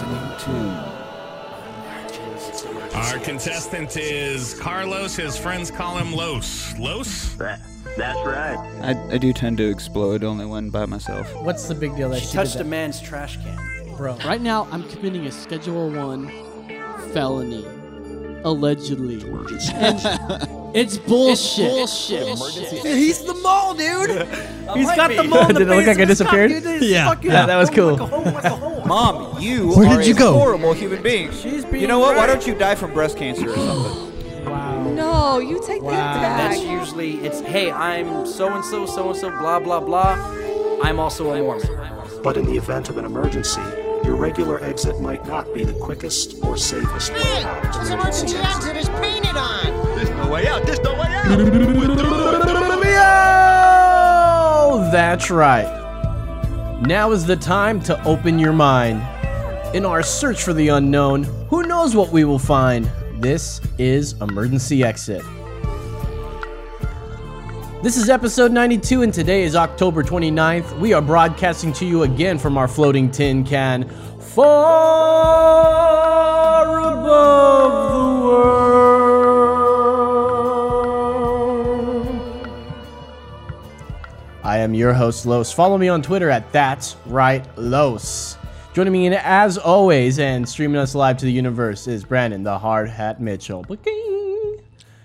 listening to. Our contestant is Carlos. His friends call him Los. Los? That, that's right. I, I do tend to explode only when by myself. What's the big deal that She she, touched did a man's trash can. bro? Right now, I'm committing a Schedule 1 felony. Allegedly. And it's bullshit. bullshit. He's the mole, dude. He's got the mole in the Did it look like I disappeared? cock, Yeah. Yeah, that was cool. Like a home, like a home. Mom, you Where are did you a go? horrible human being. She's being You know what? Why don't you die from breast cancer or something? Wow. No, you take Wow. that That's usually it's hey, I'm so and so, so and so, blah blah blah. I'm also a Mormon. But in the event of an emergency, your regular exit might not be the quickest or safest way out. This emergency exit is painted on. There's no way out. There's no way out. Yo! That's right. Now is the time to open your mind. In our search for the unknown, who knows what we will find? This is Emergency Exit. This is episode 92, and today is October 29th. We are broadcasting to you again from our floating tin can, far above I am your host, Los. Follow me on Twitter at That's Right Los. Joining me in, as always and streaming us live to the universe is Brandon, the Hard Hat Mitchell.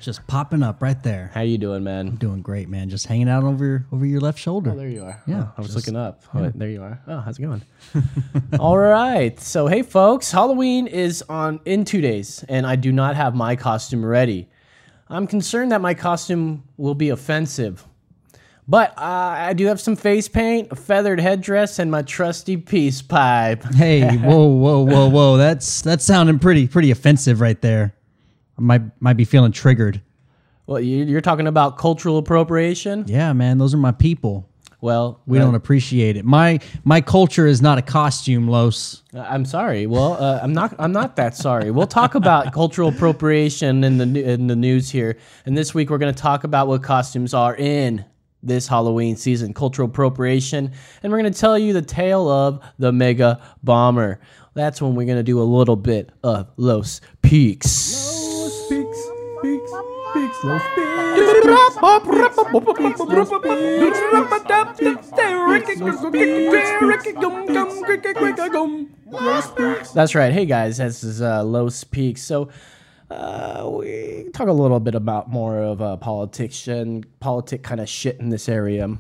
Just popping up right there. How you doing, man? I'm Doing great, man. Just hanging out over over your left shoulder. Oh, there you are. Yeah, Oh, I was just- looking up. Oh, there you are. Oh, how's it going? All right. So, hey, folks, Halloween is on in two days, and I do not have my costume ready. I'm concerned that my costume will be offensive. But uh, I do have some face paint, a feathered headdress, and my trusty peace pipe. Hey, whoa, whoa, whoa, whoa. That's that's sounding pretty pretty offensive right there. I might might be feeling triggered. Well, you- you're talking about cultural appropriation? Yeah, man, those are my people. Well, We uh, don't appreciate it. My my culture is not a costume, Los. I'm sorry. Well, uh, I'm not. I'm not that sorry. We'll talk about cultural appropriation in the in the news here, and this week we're going to talk about what costumes are in this Halloween season, cultural appropriation, and we're going to tell you the tale of the MAGA Bomber. That's when we're going to do a little bit of Los Peaks. Los Peaks, Peaks, Peaks, Los Peaks. That's right. Hey guys, this is uh, Los Peaks. So uh, we talk a little bit about more of uh, politics and politic kind of shit in this area.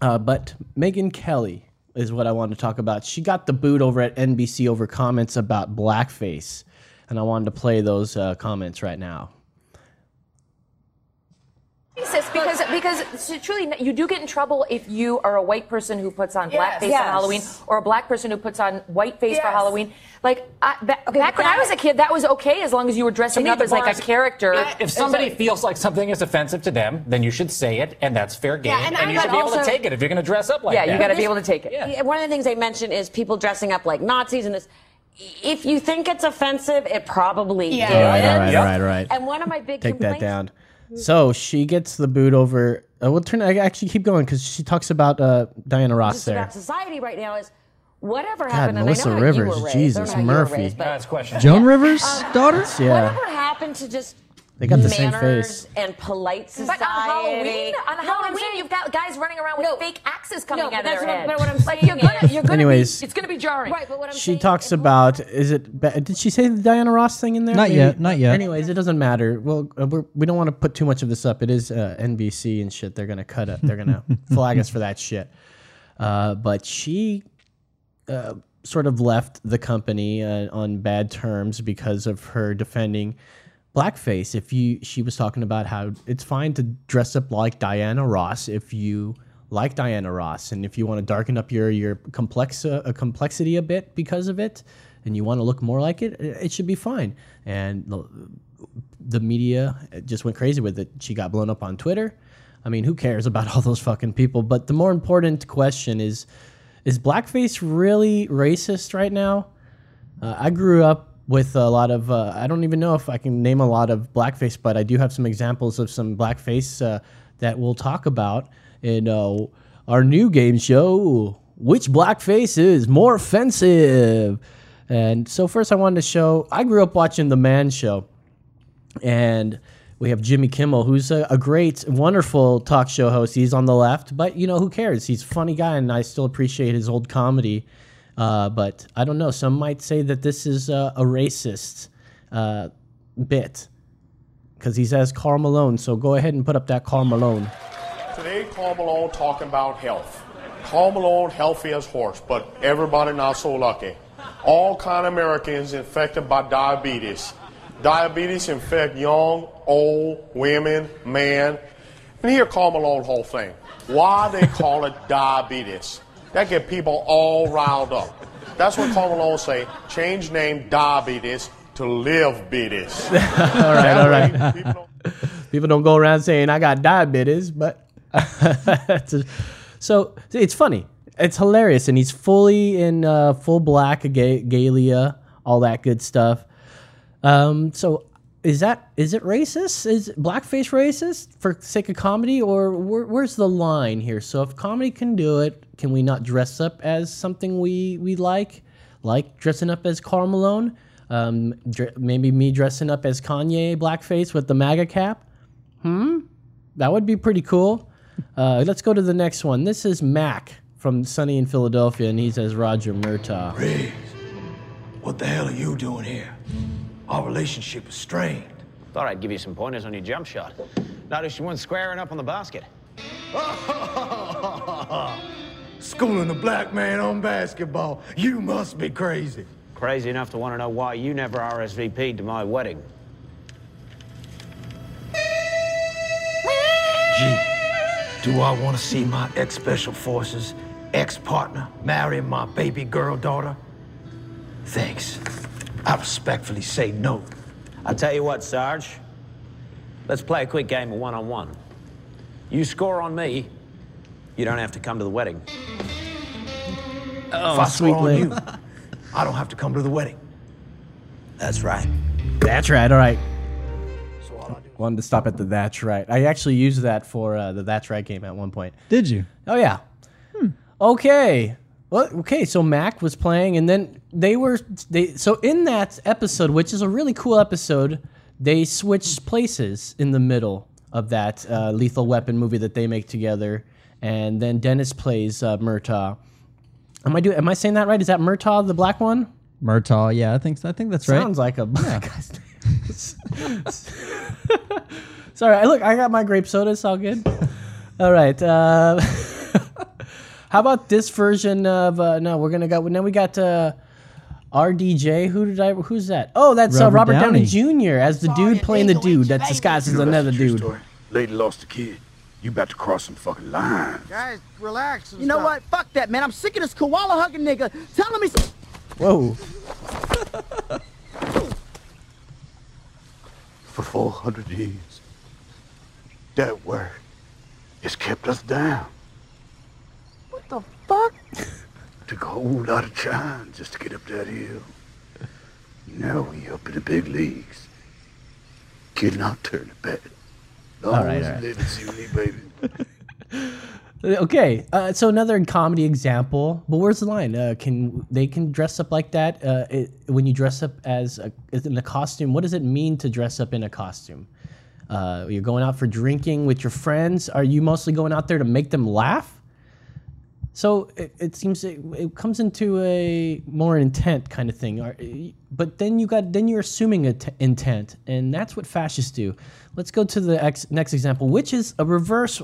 Uh, but Megyn Kelly is what I want to talk about. She got the boot over at NBC over comments about blackface, and I wanted to play those uh, comments right now. Racist because because so truly you do get in trouble if you are a white person who puts on Yes. blackface Yes. on Halloween or a black person who puts on whiteface for Yes. Halloween. Like I, ba- back when I was a kid, that was okay as long as you were dressing up as like a character. I- If somebody feels like something is offensive to them, then you should say it, and that's fair game. and and, I you should be able to take it if you're going to dress up like yeah, that. Yeah, you got to be able to take it. Yeah, One of the things they mentioned is people dressing up like Nazis and this. If you think it's offensive, it probably Yeah. is. All right, all right, all right, all right. And one of my big Take that down. So she gets the boot over. Uh, we'll turn. I actually keep going because she talks about uh, Diana Ross just there. about society right now is whatever God, happened. Melissa and I know how you Rivers, were raised. Jesus, I don't know how you were Murphy. raised, but That's question. Joan Rivers' daughter? Yeah, Whatever happened to just They got the same manners face. and polite society? But on Halloween, on No, Halloween, saying- you've got guys running around with No. fake axes coming No, but out of their what- head. but what I'm like you're saying gonna, is- you're gonna Anyways. be, it's gonna be jarring. Right, but what I'm she saying talks is- about. Is it? ba- Did she say the Diana Ross thing in there? Not yet, not yet. Anyways, it doesn't matter. Well, uh, we're, we don't want to put too much of this up. It is uh, NBC and shit. They're gonna cut it. They're gonna flag us for that shit. Uh, but she uh, sort of left the company uh, on bad terms because of her defending blackface. If you, she was talking about how it's fine to dress up like Diana Ross if you like Diana Ross, and if you want to darken up your your complex uh, complexity a bit because of it, and you want to look more like it, it should be fine. And the, the media just went crazy with it. She got blown up on Twitter. I mean, who cares about all those fucking people? But the more important question is is blackface really racist right now? Uh, I grew up with a lot of, uh, I don't even know if I can name a lot of blackface, but I do have some examples of some blackface uh, that we'll talk about in uh, our new game show. Which blackface is more offensive? And so first, I wanted to show. I grew up watching The Man Show, and we have Jimmy Kimmel, who's a, a great, wonderful talk show host. He's on the left, but you know who cares? He's a funny guy, and I still appreciate his old comedy. Uh, but I don't know. Some might say that this is uh, a racist uh, bit because he says Karl Malone. So go ahead and put up that Karl Malone. Today, Karl Malone talking about health. Karl Malone healthy as horse, but everybody not so lucky. All kind of Americans infected by diabetes. Diabetes infect young, old, women, men. And here Karl Malone whole thing. Why they call it diabetes? That get people all riled up. That's what Karl Malone say. Change name diabetes to live beaties. all right, all right. People don't go around saying I got diabetes, but so it's funny. It's hilarious, and he's fully in uh, full black ga- galia, all that good stuff. Um, so is that is it racist? Is blackface racist for sake of comedy, or where, where's the line here? So if comedy can do it, can we not dress up as something we we like, like dressing up as Karl Malone? Um, dr- maybe me dressing up as Kanye blackface with the MAGA cap. Hmm, that would be pretty cool. Uh, let's go to the next one. This is Mac from Sunny in Philadelphia, and he says Roger Murtaugh. Riggs, what the hell are you doing here? Our relationship is strained. Thought I'd give you some pointers on your jump shot. Noticed you weren't squaring up on the basket. Schooling a black man on basketball. You must be crazy. Crazy enough to want to know why you never RSVP'd to my wedding. Gee, do I want to see my ex-special forces ex-partner marry my baby girl daughter? Thanks. I respectfully say no. I'll tell you what, Sarge. Let's play a quick game of one-on-one. You score on me, you don't have to come to the wedding. Oh, if I swear on you, I don't have to come to the wedding. That's right. That's right. All right. Wanted to stop at the that's right. I actually used that for uh, the that's right game at one point. Did you? Oh yeah. Okay. Well, okay. So Mac was playing, and then they were they. So in that episode, which is a really cool episode, they switched places in the middle of that uh, Lethal Weapon movie that they make together, and then Dennis plays uh, Murtaugh. Am I do? Am I saying that right? Is that Murtaugh, the black one? Murtaugh, yeah, I think I think that's right. Sounds like a black guy's name. Sorry, I- look, I got my grape soda. It's all good. All right. Uh, how about this version of? Uh, no, we're gonna go. Now we got uh, RDJ. Who did I? Who's that? Oh, that's uh, Robert Robert Downey. Downey. Jr. as the dude playing the dude that's disguised as You know, another dude. story. Lady lost a kid. You about to cross some fucking lines. Guys, relax. You know what? Fuck that, man. I'm sick of this koala hugging nigga telling me. s- Whoa. For 400 years, that word has kept us down. Fuck? Took a whole lot of time just to get up that hill. Now we up in the big leagues. Kid, not turn it back. All right, all right. see me, baby. Okay, uh, so another comedy example, but where's the line? Uh, can they can dress up like that? Uh, it, when you dress up as a, in a costume, what does it mean to dress up in a costume? Uh, you're going out for drinking with your friends. Are you mostly going out there to make them laugh? So it, it seems it, it comes into a more intent kind of thing. But then you got then you're assuming a t- intent, and that's what fascists do. Let's go to the ex- next example, which is a reverse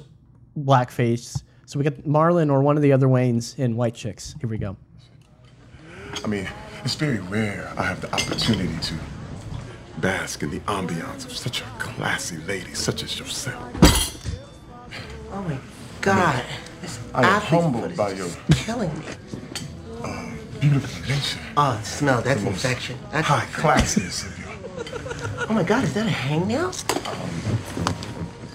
blackface. So we got Marlon or one of the other Waynes in White Chicks. Here we go. I mean, it's very rare I have the opportunity to bask in the ambiance of such a classy lady such as yourself. Oh my god. This I am athlete humbled by your killing me. beautiful nature. Oh, no, that's The infection. That's high infection. classiness of you. Oh my god, is that a hangnail?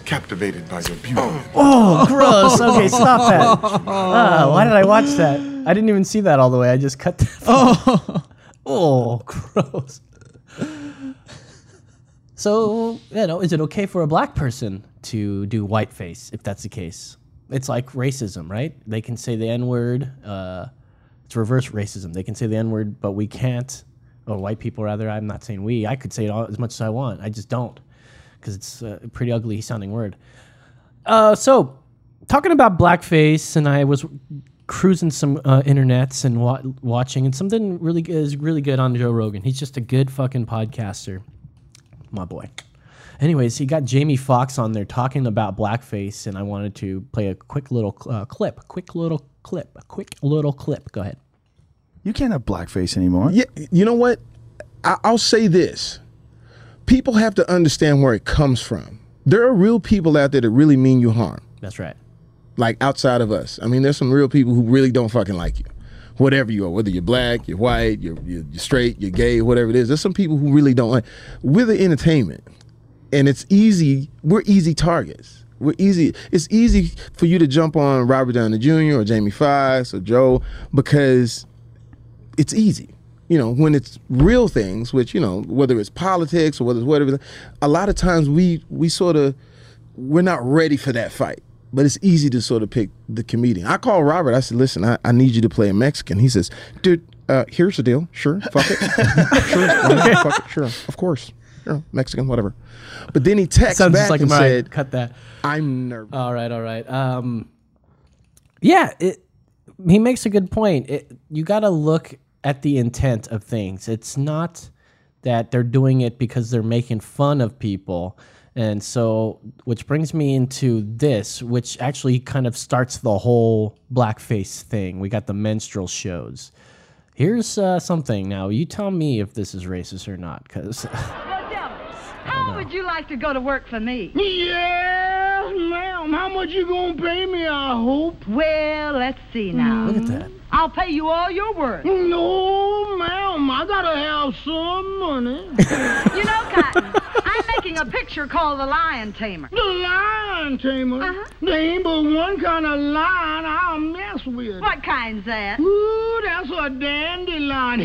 Captivated by your beauty. Oh, gross. Okay, stop that. Ah, why did I watch that? I didn't even see that all the way. I just cut that. Oh, oh, gross. So, you know, is it okay for a black person to do whiteface if that's the case? It's like racism, right? They can say the N word. Uh, It's reverse racism. They can say the N word, but we can't. Or white people, rather. I'm not saying we. I could say it all, as much as I want. I just don't because it's a pretty ugly sounding word. Uh, so, talking about blackface, and I was cruising some uh, internets and wa- watching, and something really good is really good on Joe Rogan. He's just a good fucking podcaster, my boy. Anyways, he got Jamie Foxx on there talking about blackface, and I wanted to play a quick little uh, clip, quick little clip, a quick little clip. Go ahead. You can't have blackface anymore. Yeah, you know what? I, I'll say this: people have to understand where it comes from. There are real people out there that really mean you harm. That's right. Like outside of us, I mean, there's some real people who really don't fucking like you, whatever you are, whether you're black, you're white, you're, you're, you're straight, you're gay, whatever it is. There's some people who really don't like. We're the entertainment, and it's easy. We're easy targets. We're easy. It's easy for you to jump on Robert Downey Jr. or Jamie Foxx or Joe because it's easy. You know, when it's real things, which you know, whether it's politics or whether it's whatever, a lot of times we we sort of we're not ready for that fight. But it's easy to sort of pick the comedian. I call Robert. I said, "Listen, I, I need you to play a Mexican." He says, "Dude, uh, here's the deal. Sure, fuck it. sure, fuck it. Sure, of course. Sure, Mexican, whatever." But then he texted Sounds back just like and. Said, cut that. "I'm nervous." All right, all right. Um, yeah, it, he makes a good point. It, you got to look at the intent of things. It's not that they're doing it because they're making fun of people. And so, which brings me into this, which actually kind of starts the whole blackface thing. We got the minstrel shows. Here's uh, something now. You tell me if this is racist or not, because How would you like to go to work for me? Yes, ma'am. How much you gonna pay me, I hope? Well, let's see now. Look at that. I'll pay you all your worth. No, ma'am. I gotta have some money. You know, Cotton, I'm making a picture called The Lion Tamer. The lion tamer. Uh-huh. There ain't but one kind of lion I'll mess with. What kind's that? Ooh, that's a dandelion.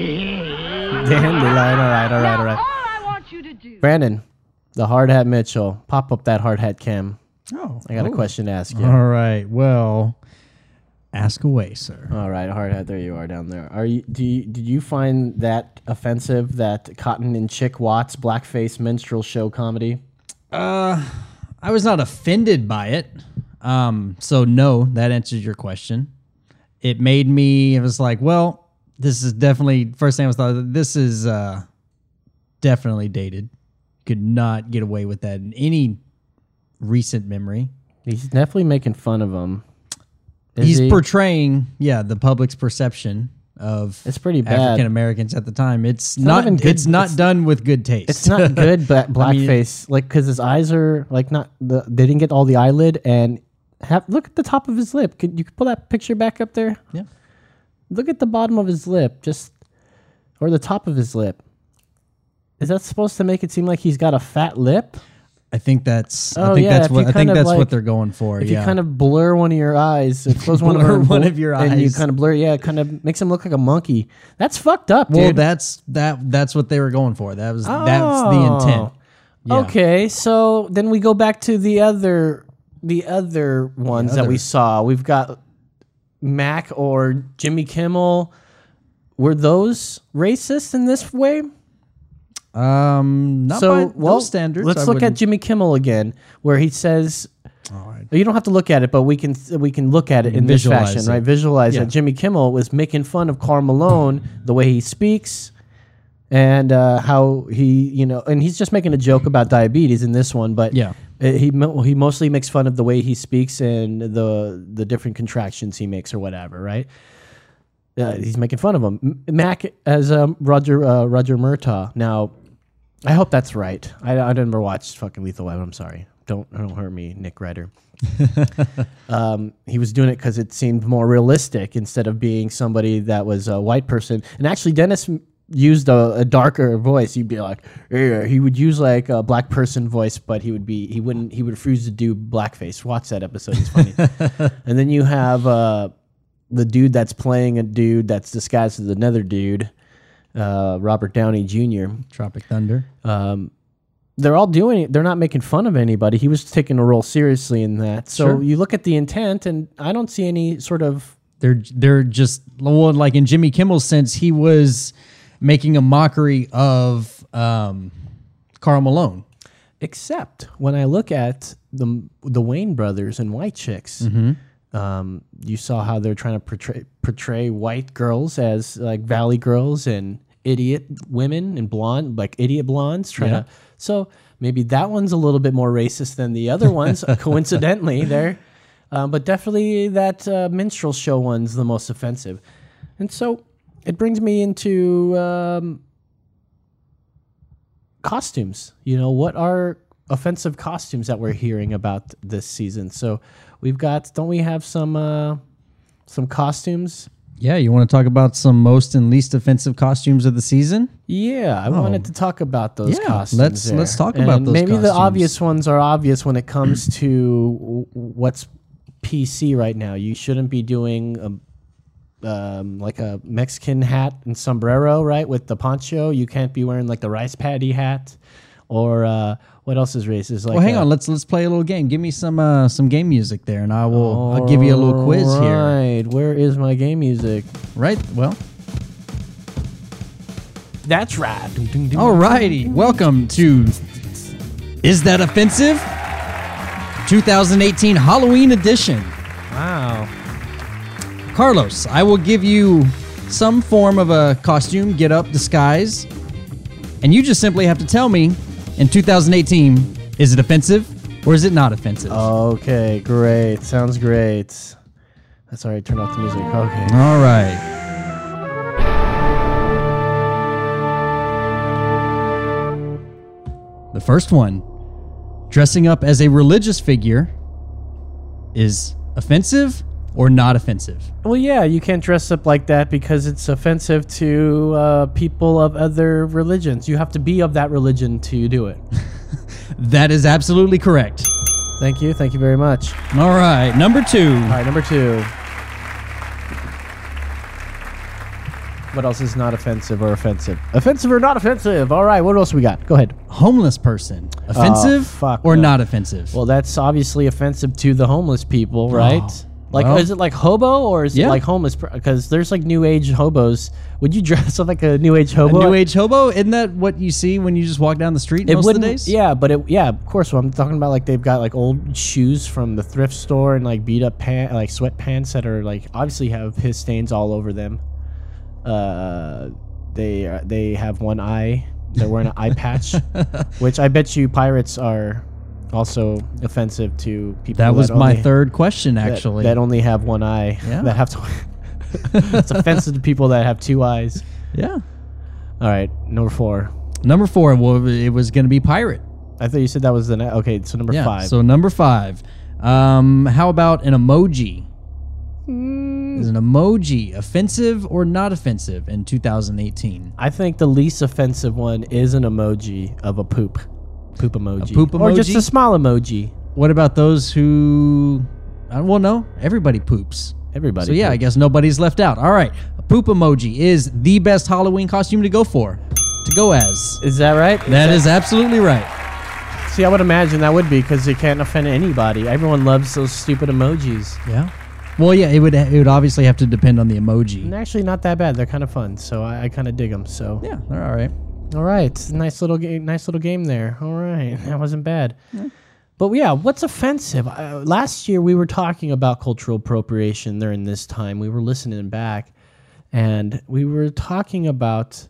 dandelion. All right, all right, all right. All I want you to do. Brandon, the hard hat Mitchell, pop up that hard hat cam. Oh, I got a question to ask you. All right. Well, ask away, sir. All right, hard hat. There you are down there. Are you? Do you, did you find that offensive? That Cotton and Chick Watts blackface minstrel show comedy? Uh, I was not offended by it. Um, so no, that answers your question. It made me. It was like, well, this is definitely first thing I was thought. This is uh, definitely dated. Could not get away with that in any recent memory. He's definitely making fun of him. Is He's he? portraying, yeah, the public's perception of it's pretty bad. African Americans at the time. It's, It's not not. good. It's not It's- done with good taste. It's not good, but I mean, blackface, like because his eyes are like not the. They didn't get all the eyelid, and have look at the top of his lip. Could you pull that picture back up there? Yeah. Look at the bottom of his lip, just or the top of his lip. Is that supposed to make it seem like he's got a fat lip? I think that's. I Oh, think yeah, that's if what. you I think of, that's like- what they're going for. If yeah. you kind of blur one of your eyes, uh, close one of Blur them, one of your eyes and you eyes. kind of blur, yeah, it kind of makes him look like a monkey. That's fucked up, well, dude. that's that. That's what they were going for. That was that's the Oh. intent. Yeah. Okay, so then we go back to the other the other ones that we saw. We've got Mac or Jimmy Kimmel. Were those racist in this way? Um, not so, by well, those standards. Let's I look at wouldn't- Jimmy Kimmel again, where he says. You don't have to look at it, but we can we can look at it in this Visualize fashion, it. right? Visualize Yeah. that Jimmy Kimmel was making fun of Karl Malone, the way he speaks, and uh, how he, you know, and he's just making a joke about diabetes in this one, but Yeah. uh, he mo- he mostly makes fun of the way he speaks and the the different contractions he makes or whatever, right? Uh, he's making fun of him. M- Mac as um, Roger uh, Roger Murtaugh. Now, I hope that's right. I, I never watched fucking Lethal Weapon. I'm sorry. Don't don't hurt me, Nick Ryder. um, he was doing it because it seemed more realistic instead of being somebody that was a white person. And actually, Dennis m- used a, a darker voice. He'd be like, he would use like a black person voice, but he would be he wouldn't he would refuse to do blackface. Watch that episode; he's funny. and then you have uh, the dude that's playing a dude that's disguised as another dude, uh, Robert Downey Jr. Tropic Thunder. Um, they're all doing it. They're not making fun of anybody. He was taking a role seriously in that. So Sure. you look at the intent, and I don't see any sort of They're they're just well, like in Jimmy Kimmel's sense, he was making a mockery of um, Karl Malone. Except when I look at the the Wayne brothers and White Chicks, Mhm. Um, you saw how they're trying to portray portray white girls as like valley girls and idiot women and blonde like idiot blondes trying Yeah. to. So maybe that one's a little bit more racist than the other ones. coincidentally, there, um, but definitely that uh, minstrel show one's the most offensive, and so it brings me into. Um, costumes. You know, what are offensive costumes that we're hearing about this season? So we've got don't we have some uh some costumes? Yeah, you want to talk about some most and least offensive costumes of the season? Yeah, I Oh. wanted to talk about those Yeah, costumes. let's- there. let's talk And about those Maybe the obvious ones are obvious when it comes to what's PC right now. You shouldn't be doing a, um, like a Mexican hat and sombrero, right? With the poncho, you can't be wearing like the rice paddy hat, or uh, what else is racist? Like well, hang uh, on. Let's let's play a little game. Give me some uh, some game music there, and I will I'll give you a little quiz here. Right, where is my game music? Right. Well, that's right. Dun, dun, dun, all righty. Welcome to Is That Offensive? 2018 Halloween edition. Wow. Carlos, I will give you some form of a costume, get up, disguise, and you just simply have to tell me in 2018 is it offensive or is it not offensive? Okay, great. Sounds great. That's all right. Turn off the music. Okay. All right. The first one dressing up as a religious figure is offensive or not offensive? Well, yeah, you can't dress up like that because it's offensive to uh, people of other religions. You have to be of that religion to do it. That is absolutely correct. Thank you. Thank you very much. All right, number two. All right, number two. What else is not offensive or offensive? Offensive or not offensive? All right, what else we got? Go ahead. Homeless person. Offensive Oh, fuck or no. not offensive? Well, that's obviously offensive to the homeless people, right? Like, well. is it like hobo or is Yeah. it like homeless? Because there's like new age hobos. Would you dress up like a new age hobo? A new age hobo? Isn't that what you see when you just walk down the street It most of the days? Yeah, but it. Yeah, of course. Well, I'm talking about like they've got like old shoes from the thrift store and like beat up pants, like sweatpants that are like obviously have piss stains all over them. Uh, they are, they have one eye. They're wearing an eye patch, which I bet you pirates are also offensive to people. That was my only- third question, actually. That, only have one eye. Yeah. That have to. it's offensive to people that have two eyes. Yeah. All right, number four. Number four, well, it was going to be pirate. I thought you said that was the ne- okay. So number yeah. five. So number five. Um, how about an emoji? Is an emoji offensive or not offensive in 2018? I think the least offensive one is an emoji of a poop, poop emoji, poop or just a smile emoji. What about those who? Uh, well, no, everybody poops. Everybody. So yeah, I guess nobody's left out. All right, a poop emoji is the best Halloween costume to go for, to go as. Is that right? That is absolutely right. See, I would imagine that would be because it can't offend anybody. Everyone loves those stupid emojis. Yeah. Well, yeah, it would. It would obviously have to depend on the emoji. And actually, not that bad. They're kind of fun, so I, I kind of dig them. So Yeah, they're all right. All right, nice little game. Nice little game there. All right, that wasn't bad. But yeah, what's offensive? Uh, last year we were talking about cultural appropriation during this time. We were listening back, and we were talking about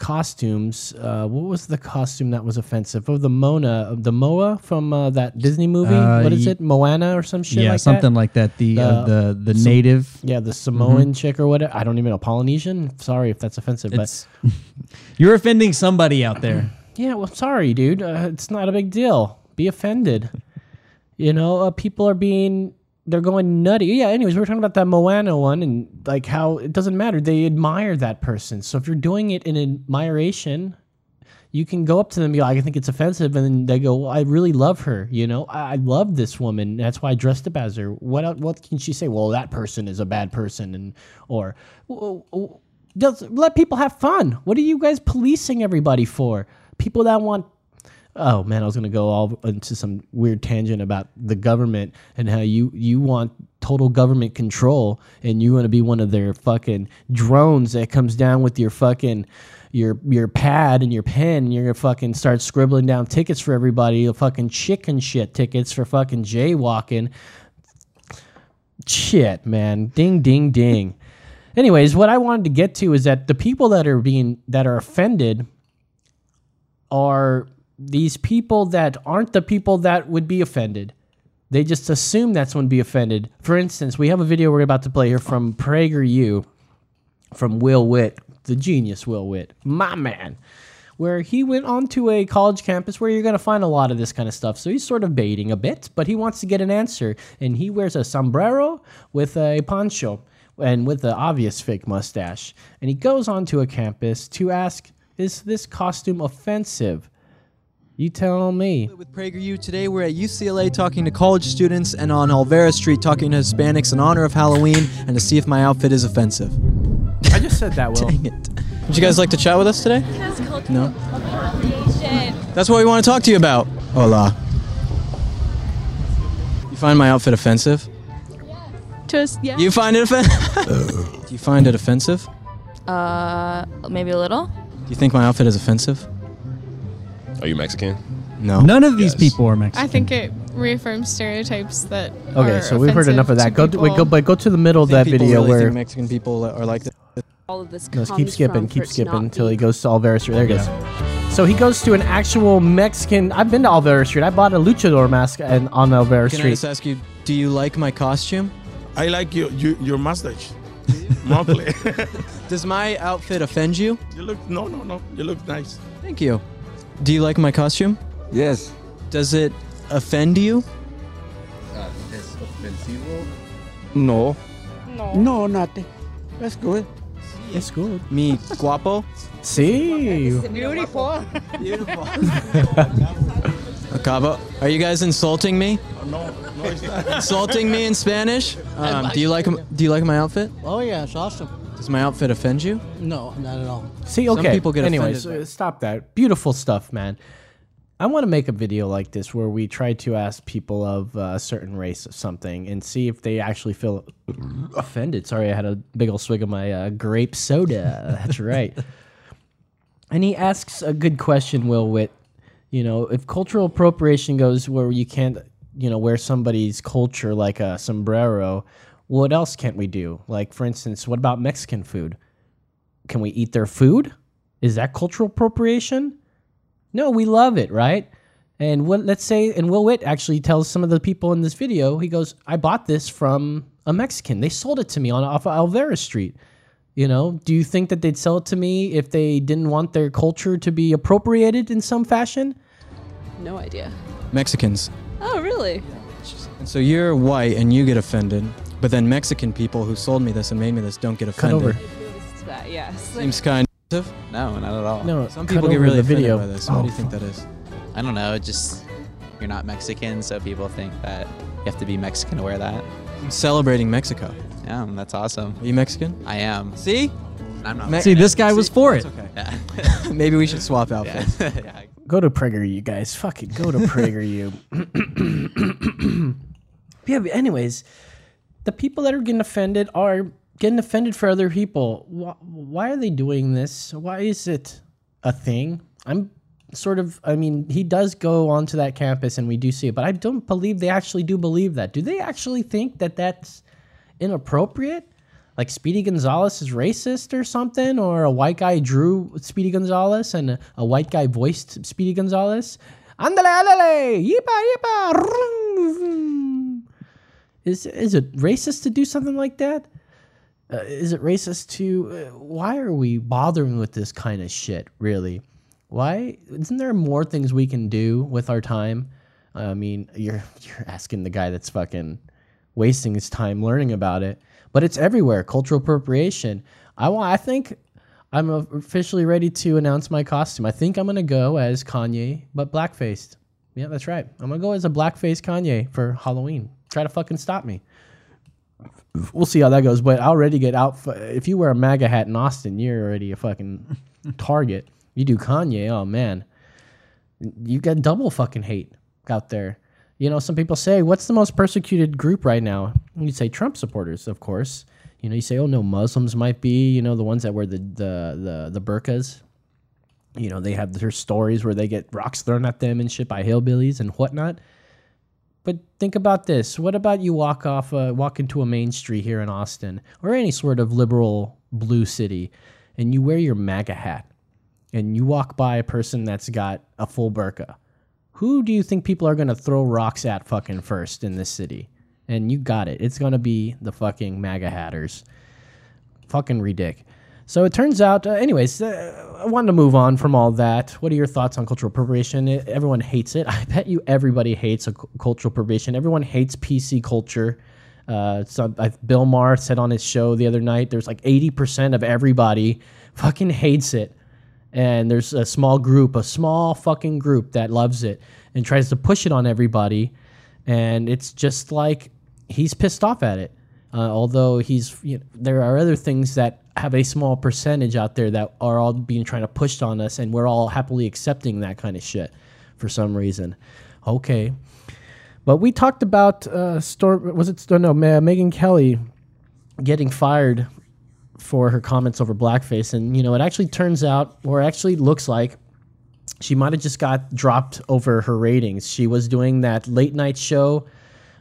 costumes. Uh, what was the costume that was offensive? Oh, the Mona, the Moa from uh, that Disney movie. Uh, what is it? Moana or some shit yeah, like something that? like that. The uh, the the native. Mm-hmm. yeah, the Samoan chick or whatever. I don't even know Polynesian. Sorry if that's offensive, It's you're offending somebody out there. yeah, well, sorry, dude. Uh, it's not a big deal. Be offended. you know, uh, people are being they're going nutty. Yeah. Anyways, we were talking about that Moana one and like how it doesn't matter. They admire that person. So if you're doing it in admiration, you can go up to them and be like, I think it's offensive, and then they go, well, I really love her. You know, I, I love this woman. That's why I dressed up as her. What what can she say? Well, that person is a bad person, and or w- w- just let people have fun. What are you guys policing everybody for? People that want. Oh man, I was gonna go all into some weird tangent about the government and how you you want total government control and you want to be one of their fucking drones that comes down with your fucking your your pad and your pen and you're gonna fucking start scribbling down tickets for everybody, the fucking chicken shit tickets for fucking jaywalking. Shit, man. Ding ding ding. Anyways, what I wanted to get to is that the people that are being that are offended are these people that aren't the people that would be offended. They just assume that's when be offended. For instance, we have a video we're about to play here from PragerU, from Will Witt, the genius Will Witt, my man, where he went onto a college campus where you're going to find a lot of this kind of stuff. So he's sort of baiting a bit, but he wants to get an answer. And he wears a sombrero with a poncho and with the obvious fake mustache. And he goes onto a campus to ask, is this costume offensive? You tell me. With PragerU today, we're at UCLA talking to college students and on Olvera Street talking to Hispanics in honor of Halloween and to see if my outfit is offensive. I just said that, Will. Dang it. Would you guys like to chat with us today? No. That's what we want to talk to you about. Hola. You find my outfit offensive? Just yeah. You find it offensive? Do you find it offensive? Uh, maybe a little. Do you think my outfit is offensive? Are you Mexican? No. None of these people are Mexican. I think it reaffirms stereotypes that. Okay, are so we've heard enough of that. Go, to, wait, go, but go to the middle of that people video really where. think Mexican people are like this. All of this No, comes keep skipping, from keep for it to skipping not until be he goes to Olvera Street. There he goes. So he goes to an actual Mexican. I've been to Olvera Street. I bought a luchador mask and on Olvera Street. Can I Street. just ask you, do you like my costume? I like your your, your mustache. Monthly. Does my outfit offend you? you look no no no. You look nice. Thank you. Do you like my costume? Yes. Does it offend you? No. No. No, nothing. That's good. It's good. Me guapo? See. Beautiful. Beautiful. Acabo. Are you guys insulting me? No, no, it's not. Insulting me in Spanish? Um, do you like do you like my outfit? Oh yeah, it's awesome. Does my outfit offend you? No, not at all. See, Some okay. people get Anyways, offended stop that. Beautiful stuff, man. I want to make a video like this where we try to ask people of uh, a certain race of something and see if they actually feel offended. Sorry, I had a big old swig of my uh, grape soda. That's right. and he asks a good question, Will Witt. You know, if cultural appropriation goes where you can't, you know, wear somebody's culture like a sombrero, what else can't we do? Like, for instance, what about Mexican food? Can we eat their food? Is that cultural appropriation? No, we love it, right? And what let's say, and Will Witt actually tells some of the people in this video, he goes, I bought this from a Mexican. They sold it to me on off of Olvera Street. You know, do you think that they'd sell it to me if they didn't want their culture to be appropriated in some fashion? No idea. Mexicans. Oh really? And so you're white and you get offended, but then Mexican people who sold me this and made me this don't get Cut offended. over. Noticed that. Yes. Seems kind of. No, not at all. No, Some people get over really the offended video. by this. What Oh, do you oh. think that is? I don't know. Just you're not Mexican, so people think that you have to be Mexican to wear that. I'm celebrating Mexico. Yeah, that's awesome. Are you Mexican? I am. See? I'm not. Me- See, this guy was for it. It's okay. Yeah. Maybe we should swap outfits. yeah. Go to PragerU, guys. Fuck it. Go to PragerU. yeah, but anyways, the people that are getting offended are getting offended for other people. Why, why are they doing this? Why is it a thing? I'm sort of, I mean, he does go onto that campus and we do see it, but I don't believe they actually do believe that. Do they actually think that that's inappropriate? Like Speedy Gonzales is racist or something, or a white guy drew Speedy Gonzales and a, a white guy voiced Speedy Gonzales. Andale, andale, yipa, yipa. Is is it racist to do something like that? Uh, is it racist to? Uh, why are we bothering with this kind of shit? Really? Why isn't there more things we can do with our time? I mean, you're you're asking the guy that's fucking wasting his time learning about it, but it's everywhere. Cultural appropriation. I want. I think I'm officially ready to announce my costume. I think I'm gonna go as Kanye, but blackfaced. Yeah, that's right. I'm gonna go as a blackface Kanye for Halloween. Try to fucking stop me. We'll see how that goes. But I already get out. If you wear a MAGA hat in Austin, you're already a fucking target. You do Kanye, oh man, you get double fucking hate out there. You know, some people say, what's the most persecuted group right now? And you say Trump supporters, of course. You know, you say, oh no, Muslims might be. You know, the ones that wear the the the, the burqas. You know, they have their stories where they get rocks thrown at them and shit by hillbillies and whatnot. But think about this. What about you walk off, uh, walk into a main street here in Austin or any sort of liberal blue city, and you wear your MAGA hat, and you walk by a person that's got a full burqa. Who do you think people are gonna throw rocks at fucking first in this city? And you got it. It's gonna be the fucking MAGA hatters. Fucking ridiculous. So it turns out, uh, anyways, uh, I wanted to move on from all that. What are your thoughts on cultural appropriation? It- everyone hates it. I bet you everybody hates a cu- cultural appropriation. Everyone hates PC culture. Uh, so I, Bill Maher said on his show the other night, there's like 80% of everybody fucking hates it. And there's a small group, a small fucking group that loves it and tries to push it on everybody. And it's just like he's pissed off at it. Uh, although he's, you know, there are other things that have a small percentage out there that are all being trying to pushed on us, and we're all happily accepting that kind of shit for some reason. Okay, but we talked about uh, store. Was it no? Megyn Kelly getting fired for her comments over blackface, and you know, it actually turns out, or actually looks like, she might have just got dropped over her ratings. She was doing that late night show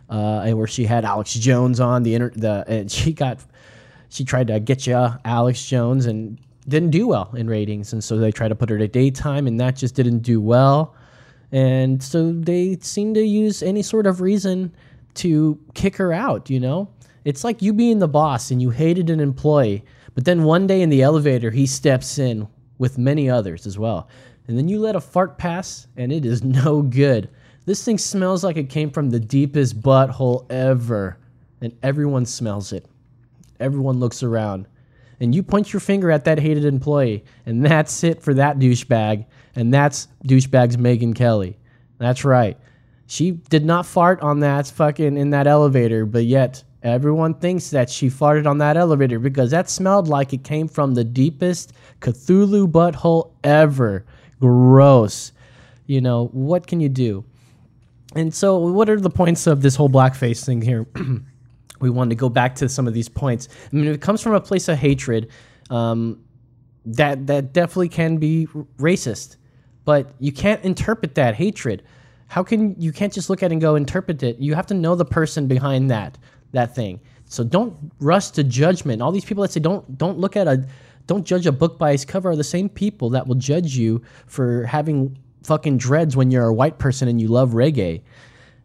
uh, and where she had Alex Jones on the inter- the and she got she tried to get you Alex Jones and didn't do well in ratings, and so they tried to put her to daytime, and that just didn't do well, and so they seem to use any sort of reason to kick her out. You know, it's like you being the boss and you hated an employee, but then one day in the elevator he steps in with many others as well, and then you let a fart pass, and it is no good. This thing smells like it came from the deepest butthole ever, and everyone smells it. Everyone looks around, and you point your finger at that hated employee, and that's it for that douchebag, and that's douchebag's Megyn Kelly. That's right. She did not fart on that fucking in that elevator, but yet everyone thinks that she farted on that elevator because that smelled like it came from the deepest Cthulhu butthole ever. Gross. You know, what can you do? And so, what are the points of this whole blackface thing here? we wanted to go back to some of these points. I mean, it comes from a place of hatred. Um, that that definitely can be racist, but you can't interpret that hatred. How can you can't just look at it and go interpret it? You have to know the person behind that that thing. So don't rush to judgment. All these people that say don't don't look at a don't judge a book by its cover are the same people that will judge you for having fucking dreads when you're a white person and you love reggae.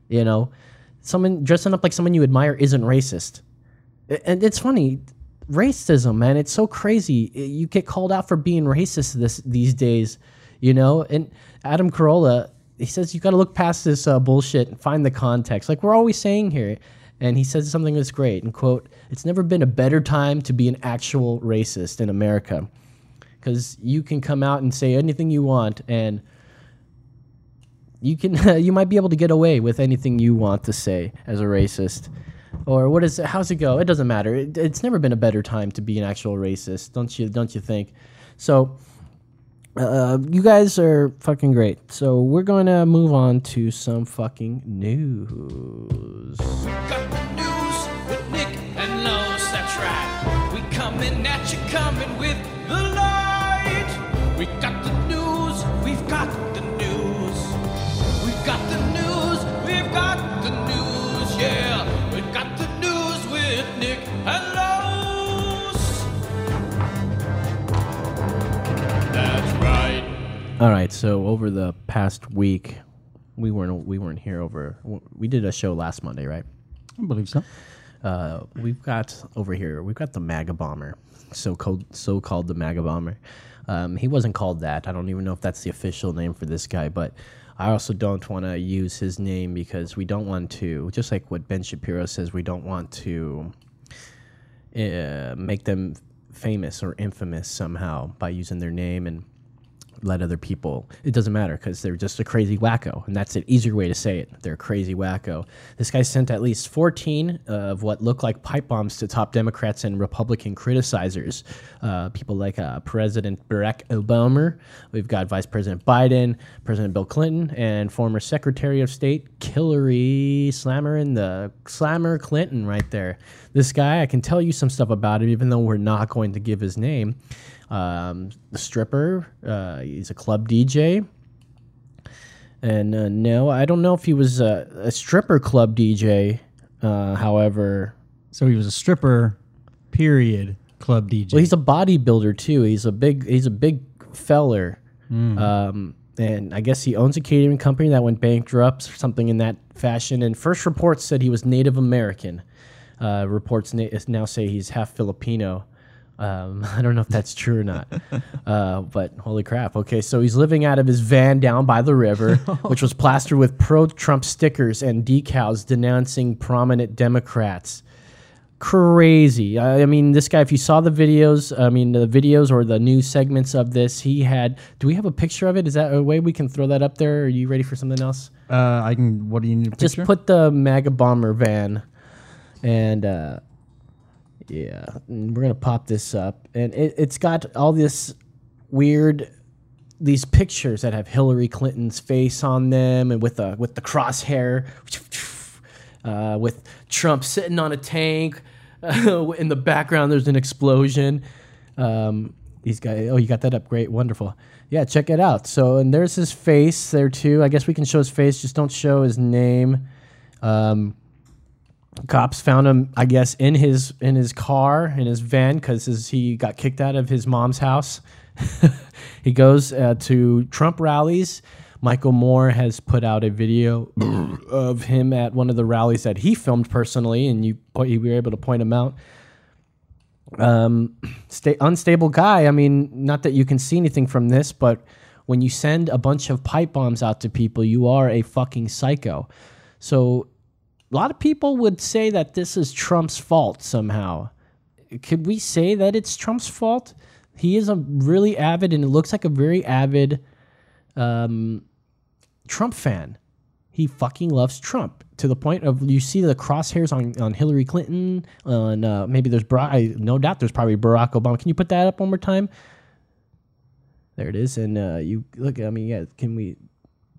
You know, someone dressing up like someone you admire isn't racist. And it's funny, racism, man. It's so crazy. You get called out for being racist this these days, you know. And Adam Carolla, he says you got to look past this uh, bullshit and find the context, like we're always saying here. And he says something that's great. And quote, "It's never been a better time to be an actual racist in America, because you can come out and say anything you want and." You can you might be able to get away with anything you want to say as a racist. Or what is how's it go? It doesn't matter. It, it's never been a better time to be an actual racist don't you don't you think? So uh, you guys are fucking great. So we're going to move on to some fucking news. We got the News with Nick and Los, that's right. We coming all right so over the past week we weren't we weren't here over we did a show last monday right I believe so. uh, we've got over here, we've got the MAGA bomber, so called so called the MAGA bomber. Um, he wasn't called that. I don't even know if that's the official name for this guy, but I also don't want to use his name because we don't want to, just like what Ben Shapiro says, we don't want to uh, make them famous or infamous somehow by using their name and let other people. It doesn't matter because they're just a crazy wacko, and that's an easier way to say it. They're a crazy wacko. This guy sent at least 14 of what look like pipe bombs to top Democrats and Republican criticizers. Uh, people like uh, President Barack Obama. We've got Vice President Biden, President Bill Clinton, and former Secretary of State Hillary Slammer and the Slammer Clinton right there. This guy, I can tell you some stuff about him, even though we're not going to give his name. Um, the stripper, uh, he's a club DJ. And uh, no, I don't know if he was a, a stripper club DJ. Uh, however, so he was a stripper, period, club DJ. Well, he's a bodybuilder too. He's a big he's a big feller. Mm. Um, and I guess he owns a catering company that went bankrupt or something in that fashion. And first reports said he was Native American. Uh, reports na- now say he's half Filipino. Um, I don't know if that's true or not, uh, but holy crap. Okay, so he's living out of his van down by the river, which was plastered with pro Trump stickers and decals denouncing prominent Democrats. Crazy. I I mean, this guy, if you saw the videos, I mean, the videos or the news segments of this, he had. Do we have a picture of it? Is that a way we can throw that up there? Are you ready for something else? Uh, I can. What do you need? A Just put the MAGA bomber van, and uh, yeah, and we're gonna pop this up, and it, it's got all this weird, these pictures that have Hillary Clinton's face on them, and with the with the crosshair, uh, with Trump sitting on a tank. in the background, there's an explosion. Um, these guys. Oh, you got that up. Great, wonderful. Yeah, check it out. So, and there's his face there too. I guess we can show his face. Just don't show his name. Um, cops found him, I guess, in his in his car in his van because he got kicked out of his mom's house. he goes uh, to Trump rallies. Michael Moore has put out a video of him at one of the rallies that he filmed personally, and you you were able to point him out. Um, stay unstable guy. I mean, not that you can see anything from this, but when you send a bunch of pipe bombs out to people, you are a fucking psycho. So a lot of people would say that this is Trump's fault somehow. Could we say that it's Trump's fault? He is a really avid, and it looks like a very avid um, Trump fan. He fucking loves Trump to the point of you see the crosshairs on, on Hillary Clinton, on uh, maybe there's I, no doubt there's probably Barack Obama. Can you put that up one more time? There it is, and uh, you look. I mean, yeah. Can we?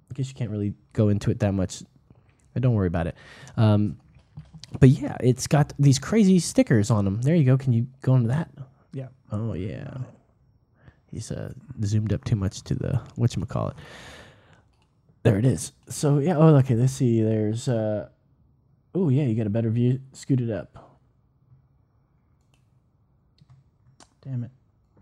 I guess you can't really go into it that much. Don't worry about it. Um, but yeah, it's got these crazy stickers on them. There you go. Can you go into that? Yeah. Oh yeah. He's uh, zoomed up too much to the what you call it. There it is. So yeah, oh okay, let's see. There's uh oh yeah, you got a better view. Scoot it up. Damn it.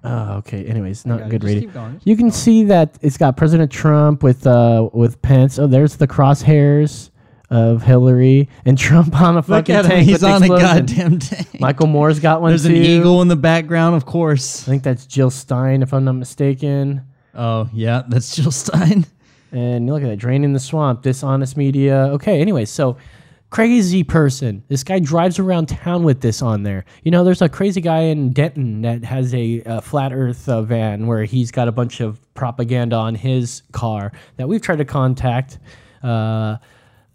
Oh, okay. Anyways, not good going, You can see that it's got President Trump with uh with Pence. Oh, there's the crosshairs of Hillary and Trump on a Look fucking at him. tank. He's with on a explosion. goddamn tank. Michael Moore's got one There's too. an eagle in the background, of course. I think that's Jill Stein, if I'm not mistaken. Oh yeah, that's Jill Stein. And look at that, draining the swamp, dishonest media. Okay, anyway, so crazy person. This guy drives around town with this on there. You know, there's a crazy guy in Denton that has a, uh flat Earth uh, van where he's got a bunch of propaganda on his car that we've tried to contact. Uh,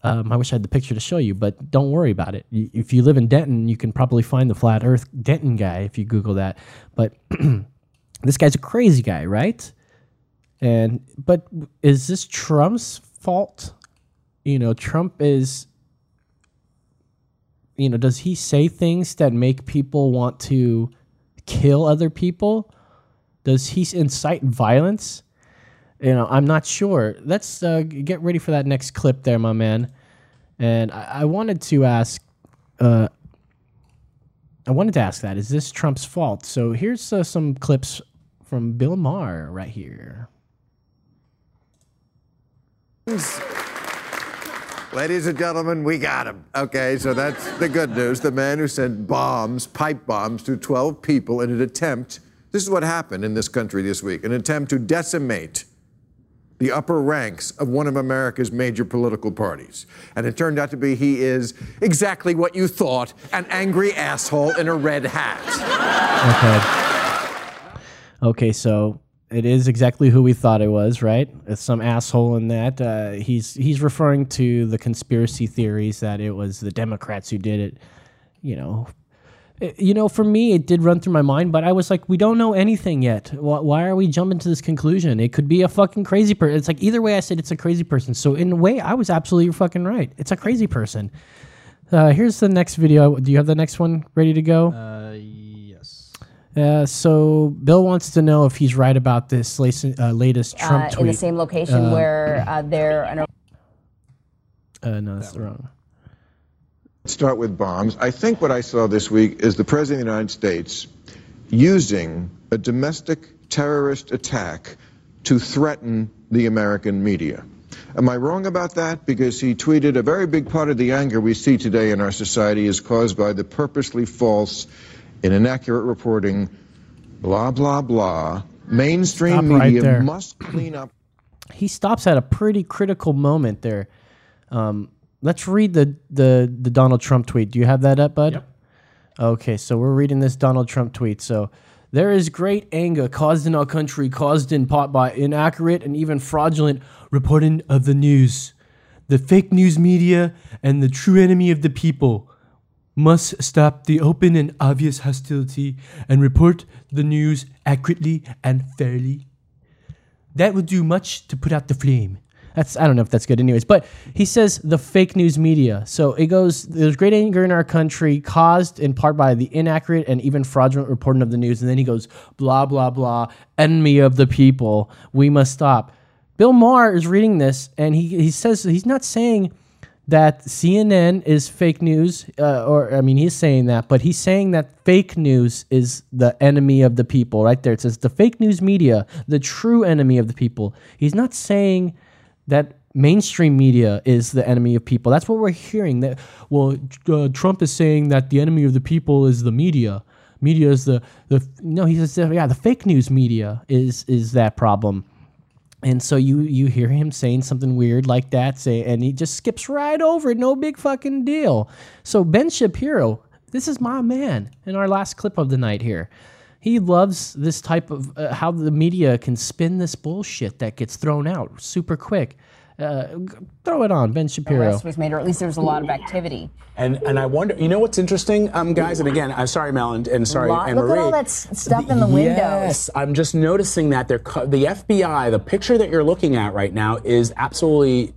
um, I wish I had the picture to show you, but don't worry about it. If you live in Denton, you can probably find the flat Earth Denton guy if you Google that. But this guy's a crazy guy, right? And but is this Trump's fault? You know, Trump is you know, does he say things that make people want to kill other people? Does he incite violence? You know, I'm not sure. Let's uh, get ready for that next clip there, my man. And I, I wanted to ask, uh, I wanted to ask that: Is this Trump's fault? So here's uh, some clips from Bill Maher right here. Ladies and gentlemen, we got him. Okay, so that's the good news. The man who sent bombs, pipe bombs, to 12 people in an attempt. This is what happened in this country this week an attempt to decimate the upper ranks of one of America's major political parties. And it turned out to be he is exactly what you thought an angry asshole in a red hat. Okay. Okay, so it is exactly who we thought it was, right? It's some asshole in that. Uh, he's he's referring to the conspiracy theories that it was the Democrats who did it. You know, you know, for me, it did run through my mind, but I was like, we don't know anything yet. Why, why are we jumping to this conclusion? It could be a fucking crazy person. It's like either way, I said it's a crazy person. So in a way, I was absolutely fucking right. It's a crazy person. Uh, here's the next video. Do you have the next one ready to go? Uh, yes. Uh, so Bill wants to know if he's right about this latest, uh, latest Trump uh, tweet. in the same location Uh, where uh, they're an Uh, no, that's the wrong. Start with bombs. I think what I saw this week is the President of the United States using a domestic terrorist attack to threaten the American media. Am I wrong about that? Because he tweeted a very big part of the anger we see today in our society is caused by the purposely false and inaccurate reporting, blah, blah, blah. Mainstream Stop media there. must clean up. he stops at a pretty critical moment there. Um, let's read the, the the Donald Trump tweet. Do you have that up, bud? Yep. Okay, so we're reading this Donald Trump tweet. So there is great anger caused in our country, caused in part by inaccurate and even fraudulent reporting of the news. The fake news media and the true enemy of the people must stop the open and obvious hostility and report the news accurately and fairly. That will do much to put out the flame. That's I don't know if that's good, anyways. But he says the fake news media. So it goes. There's great anger in our country, caused in part by the inaccurate and even fraudulent reporting of the news. And then he goes blah blah blah. Enemy of the people. We must stop. Bill Maher is reading this, and he he says he's not saying that CNN is fake news, uh, or I mean, he's saying that, but he's saying that fake news is the enemy of the people. Right there, it says the fake news media, the true enemy of the people. He's not saying that mainstream media is the enemy of people. That's what we're hearing. That well, uh, Trump is saying that the enemy of the people is the media. Media is the the no. He says yeah, the fake news media is is that problem. And so you you hear him saying something weird like that, say, and he just skips right over it. No big fucking deal. So Ben Shapiro, this is my man. In our last clip of the night here, he loves this type of uh, how the media can spin this bullshit that gets thrown out super quick. Uh, throw it on, Ben Shapiro. arrest was made, or at least there was a lot of activity. And and I wonder, you know what's interesting, um, guys, and again, I'm sorry, Mel, and, and sorry, Lot- Anne look at Marie. all that stuff in the windows. Yes, I'm just noticing that they're co- the FBI, the picture that you're looking at right now is absolutely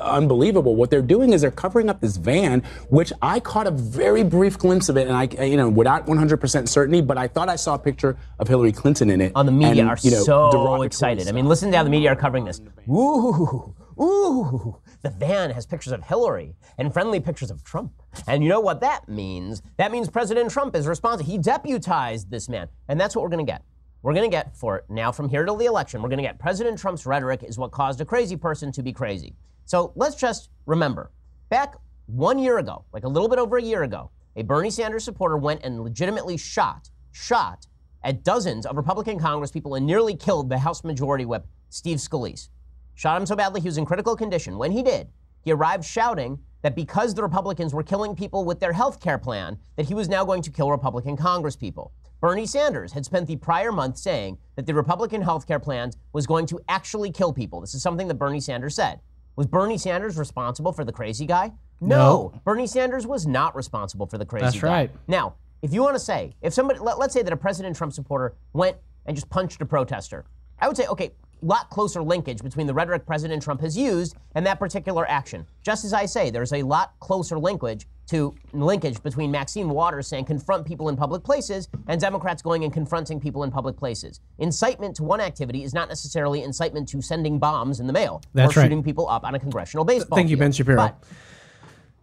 unbelievable. What they're doing is they're covering up this van, which I caught a very brief glimpse of it, and I, you know, without 100% certainty, but I thought I saw a picture of Hillary Clinton in it. on the media and, are you know, so excited. I mean, listen to how the media are covering this. Ooh, ooh, the van has pictures of Hillary and friendly pictures of Trump. And you know what that means? That means President Trump is responsible. He deputized this man. And that's what we're going to get. We're going to get for now from here till the election, we're going to get President Trump's rhetoric is what caused a crazy person to be crazy. So let's just remember back one year ago, like a little bit over a year ago, a Bernie Sanders supporter went and legitimately shot, shot at dozens of Republican congresspeople and nearly killed the House Majority Whip, Steve Scalise. Shot him so badly he was in critical condition. When he did, he arrived shouting that because the Republicans were killing people with their health care plan, that he was now going to kill Republican congresspeople. Bernie Sanders had spent the prior month saying that the Republican health care plan was going to actually kill people. This is something that Bernie Sanders said. Was Bernie Sanders responsible for the crazy guy? No. Bernie Sanders was not responsible for the crazy guy. That's guy. right. Now, if you want to say, if somebody, let, us say that a President Trump supporter went and just punched a protester, I would say, okay, lot closer linkage between the rhetoric President Trump has used and that particular action. Just as I say, there's a lot closer linkage to linkage between Maxine Waters saying confront people in public places and Democrats going and confronting people in public places. Incitement to one activity is not necessarily incitement to sending bombs in the mail That's or right. shooting people up on a congressional baseball. Thank you, Ben. Shapiro. But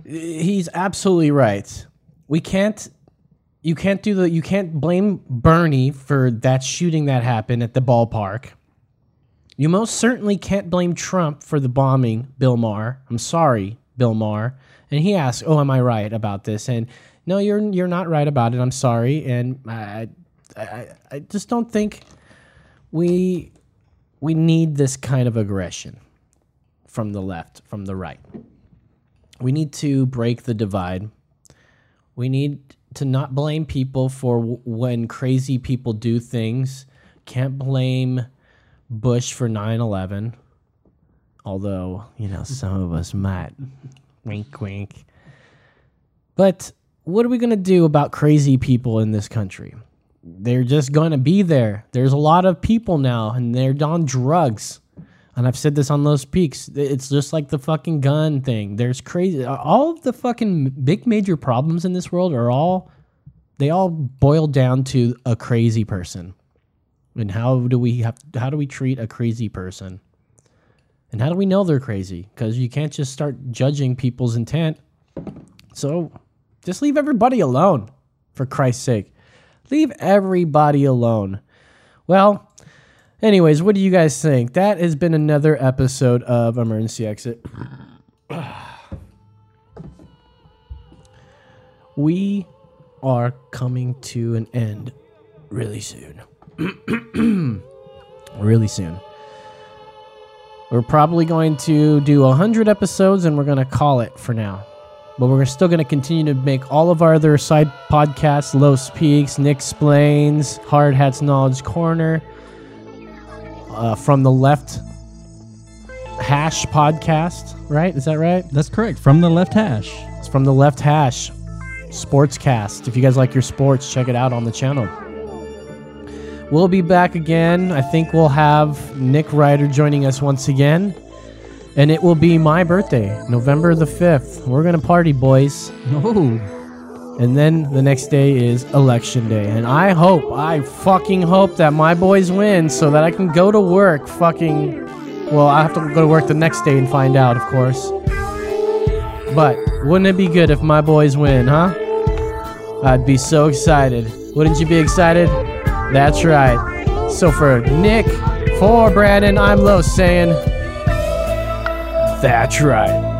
He's absolutely right. We can't you can't do the you can't blame Bernie for that shooting that happened at the ballpark. You most certainly can't blame Trump for the bombing, Bill Maher. I'm sorry, Bill Maher. And he asked, "Oh, am I right about this?" And no, you're you're not right about it. I'm sorry, and I I, I just don't think we we need this kind of aggression from the left, from the right. We need to break the divide. We need to not blame people for when crazy people do things. Can't blame Bush for 9 11. Although, you know, some of us might. wink, wink. But what are we going to do about crazy people in this country? They're just going to be there. There's a lot of people now, and they're on drugs. And I've said this on Los Peaks. It's just like the fucking gun thing. There's crazy. All of the fucking big major problems in this world are all, they all boil down to a crazy person. And how do we have, how do we treat a crazy person? And how do we know they're crazy? Because you can't just start judging people's intent. So just leave everybody alone, for Christ's sake. Leave everybody alone. Well, anyways, what do you guys think? That has been another episode of Emergency Exit. We are coming to an end really soon. really soon. We're probably going to do 100 episodes and we're going to call it for now. But we're still going to continue to make all of our other side podcasts Los Peaks, Nick Explains, Hard Hats Knowledge Corner, uh, From the Left Hash podcast, right? Is that right? That's correct. From the Left Hash. It's From the Left Hash Sportscast. If you guys like your sports, check it out on the channel. We'll be back again. I think we'll have Nick Ryder joining us once again. And it will be my birthday, November the 5th. We're going to party, boys. Oh. And then the next day is election day. And I hope, I fucking hope that my boys win so that I can go to work fucking. Well, I have to go to work the next day and find out, of course. But wouldn't it be good if my boys win, huh? I'd be so excited. Wouldn't you be excited? That's right. So for Nick, for Brandon, I'm Lo saying, that's right.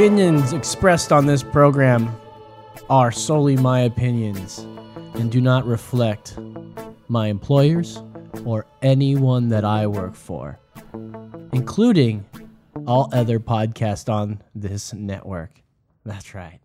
Opinions expressed on this program are solely my opinions and do not reflect my employers or anyone that I work for, including all other podcasts on this network. That's right.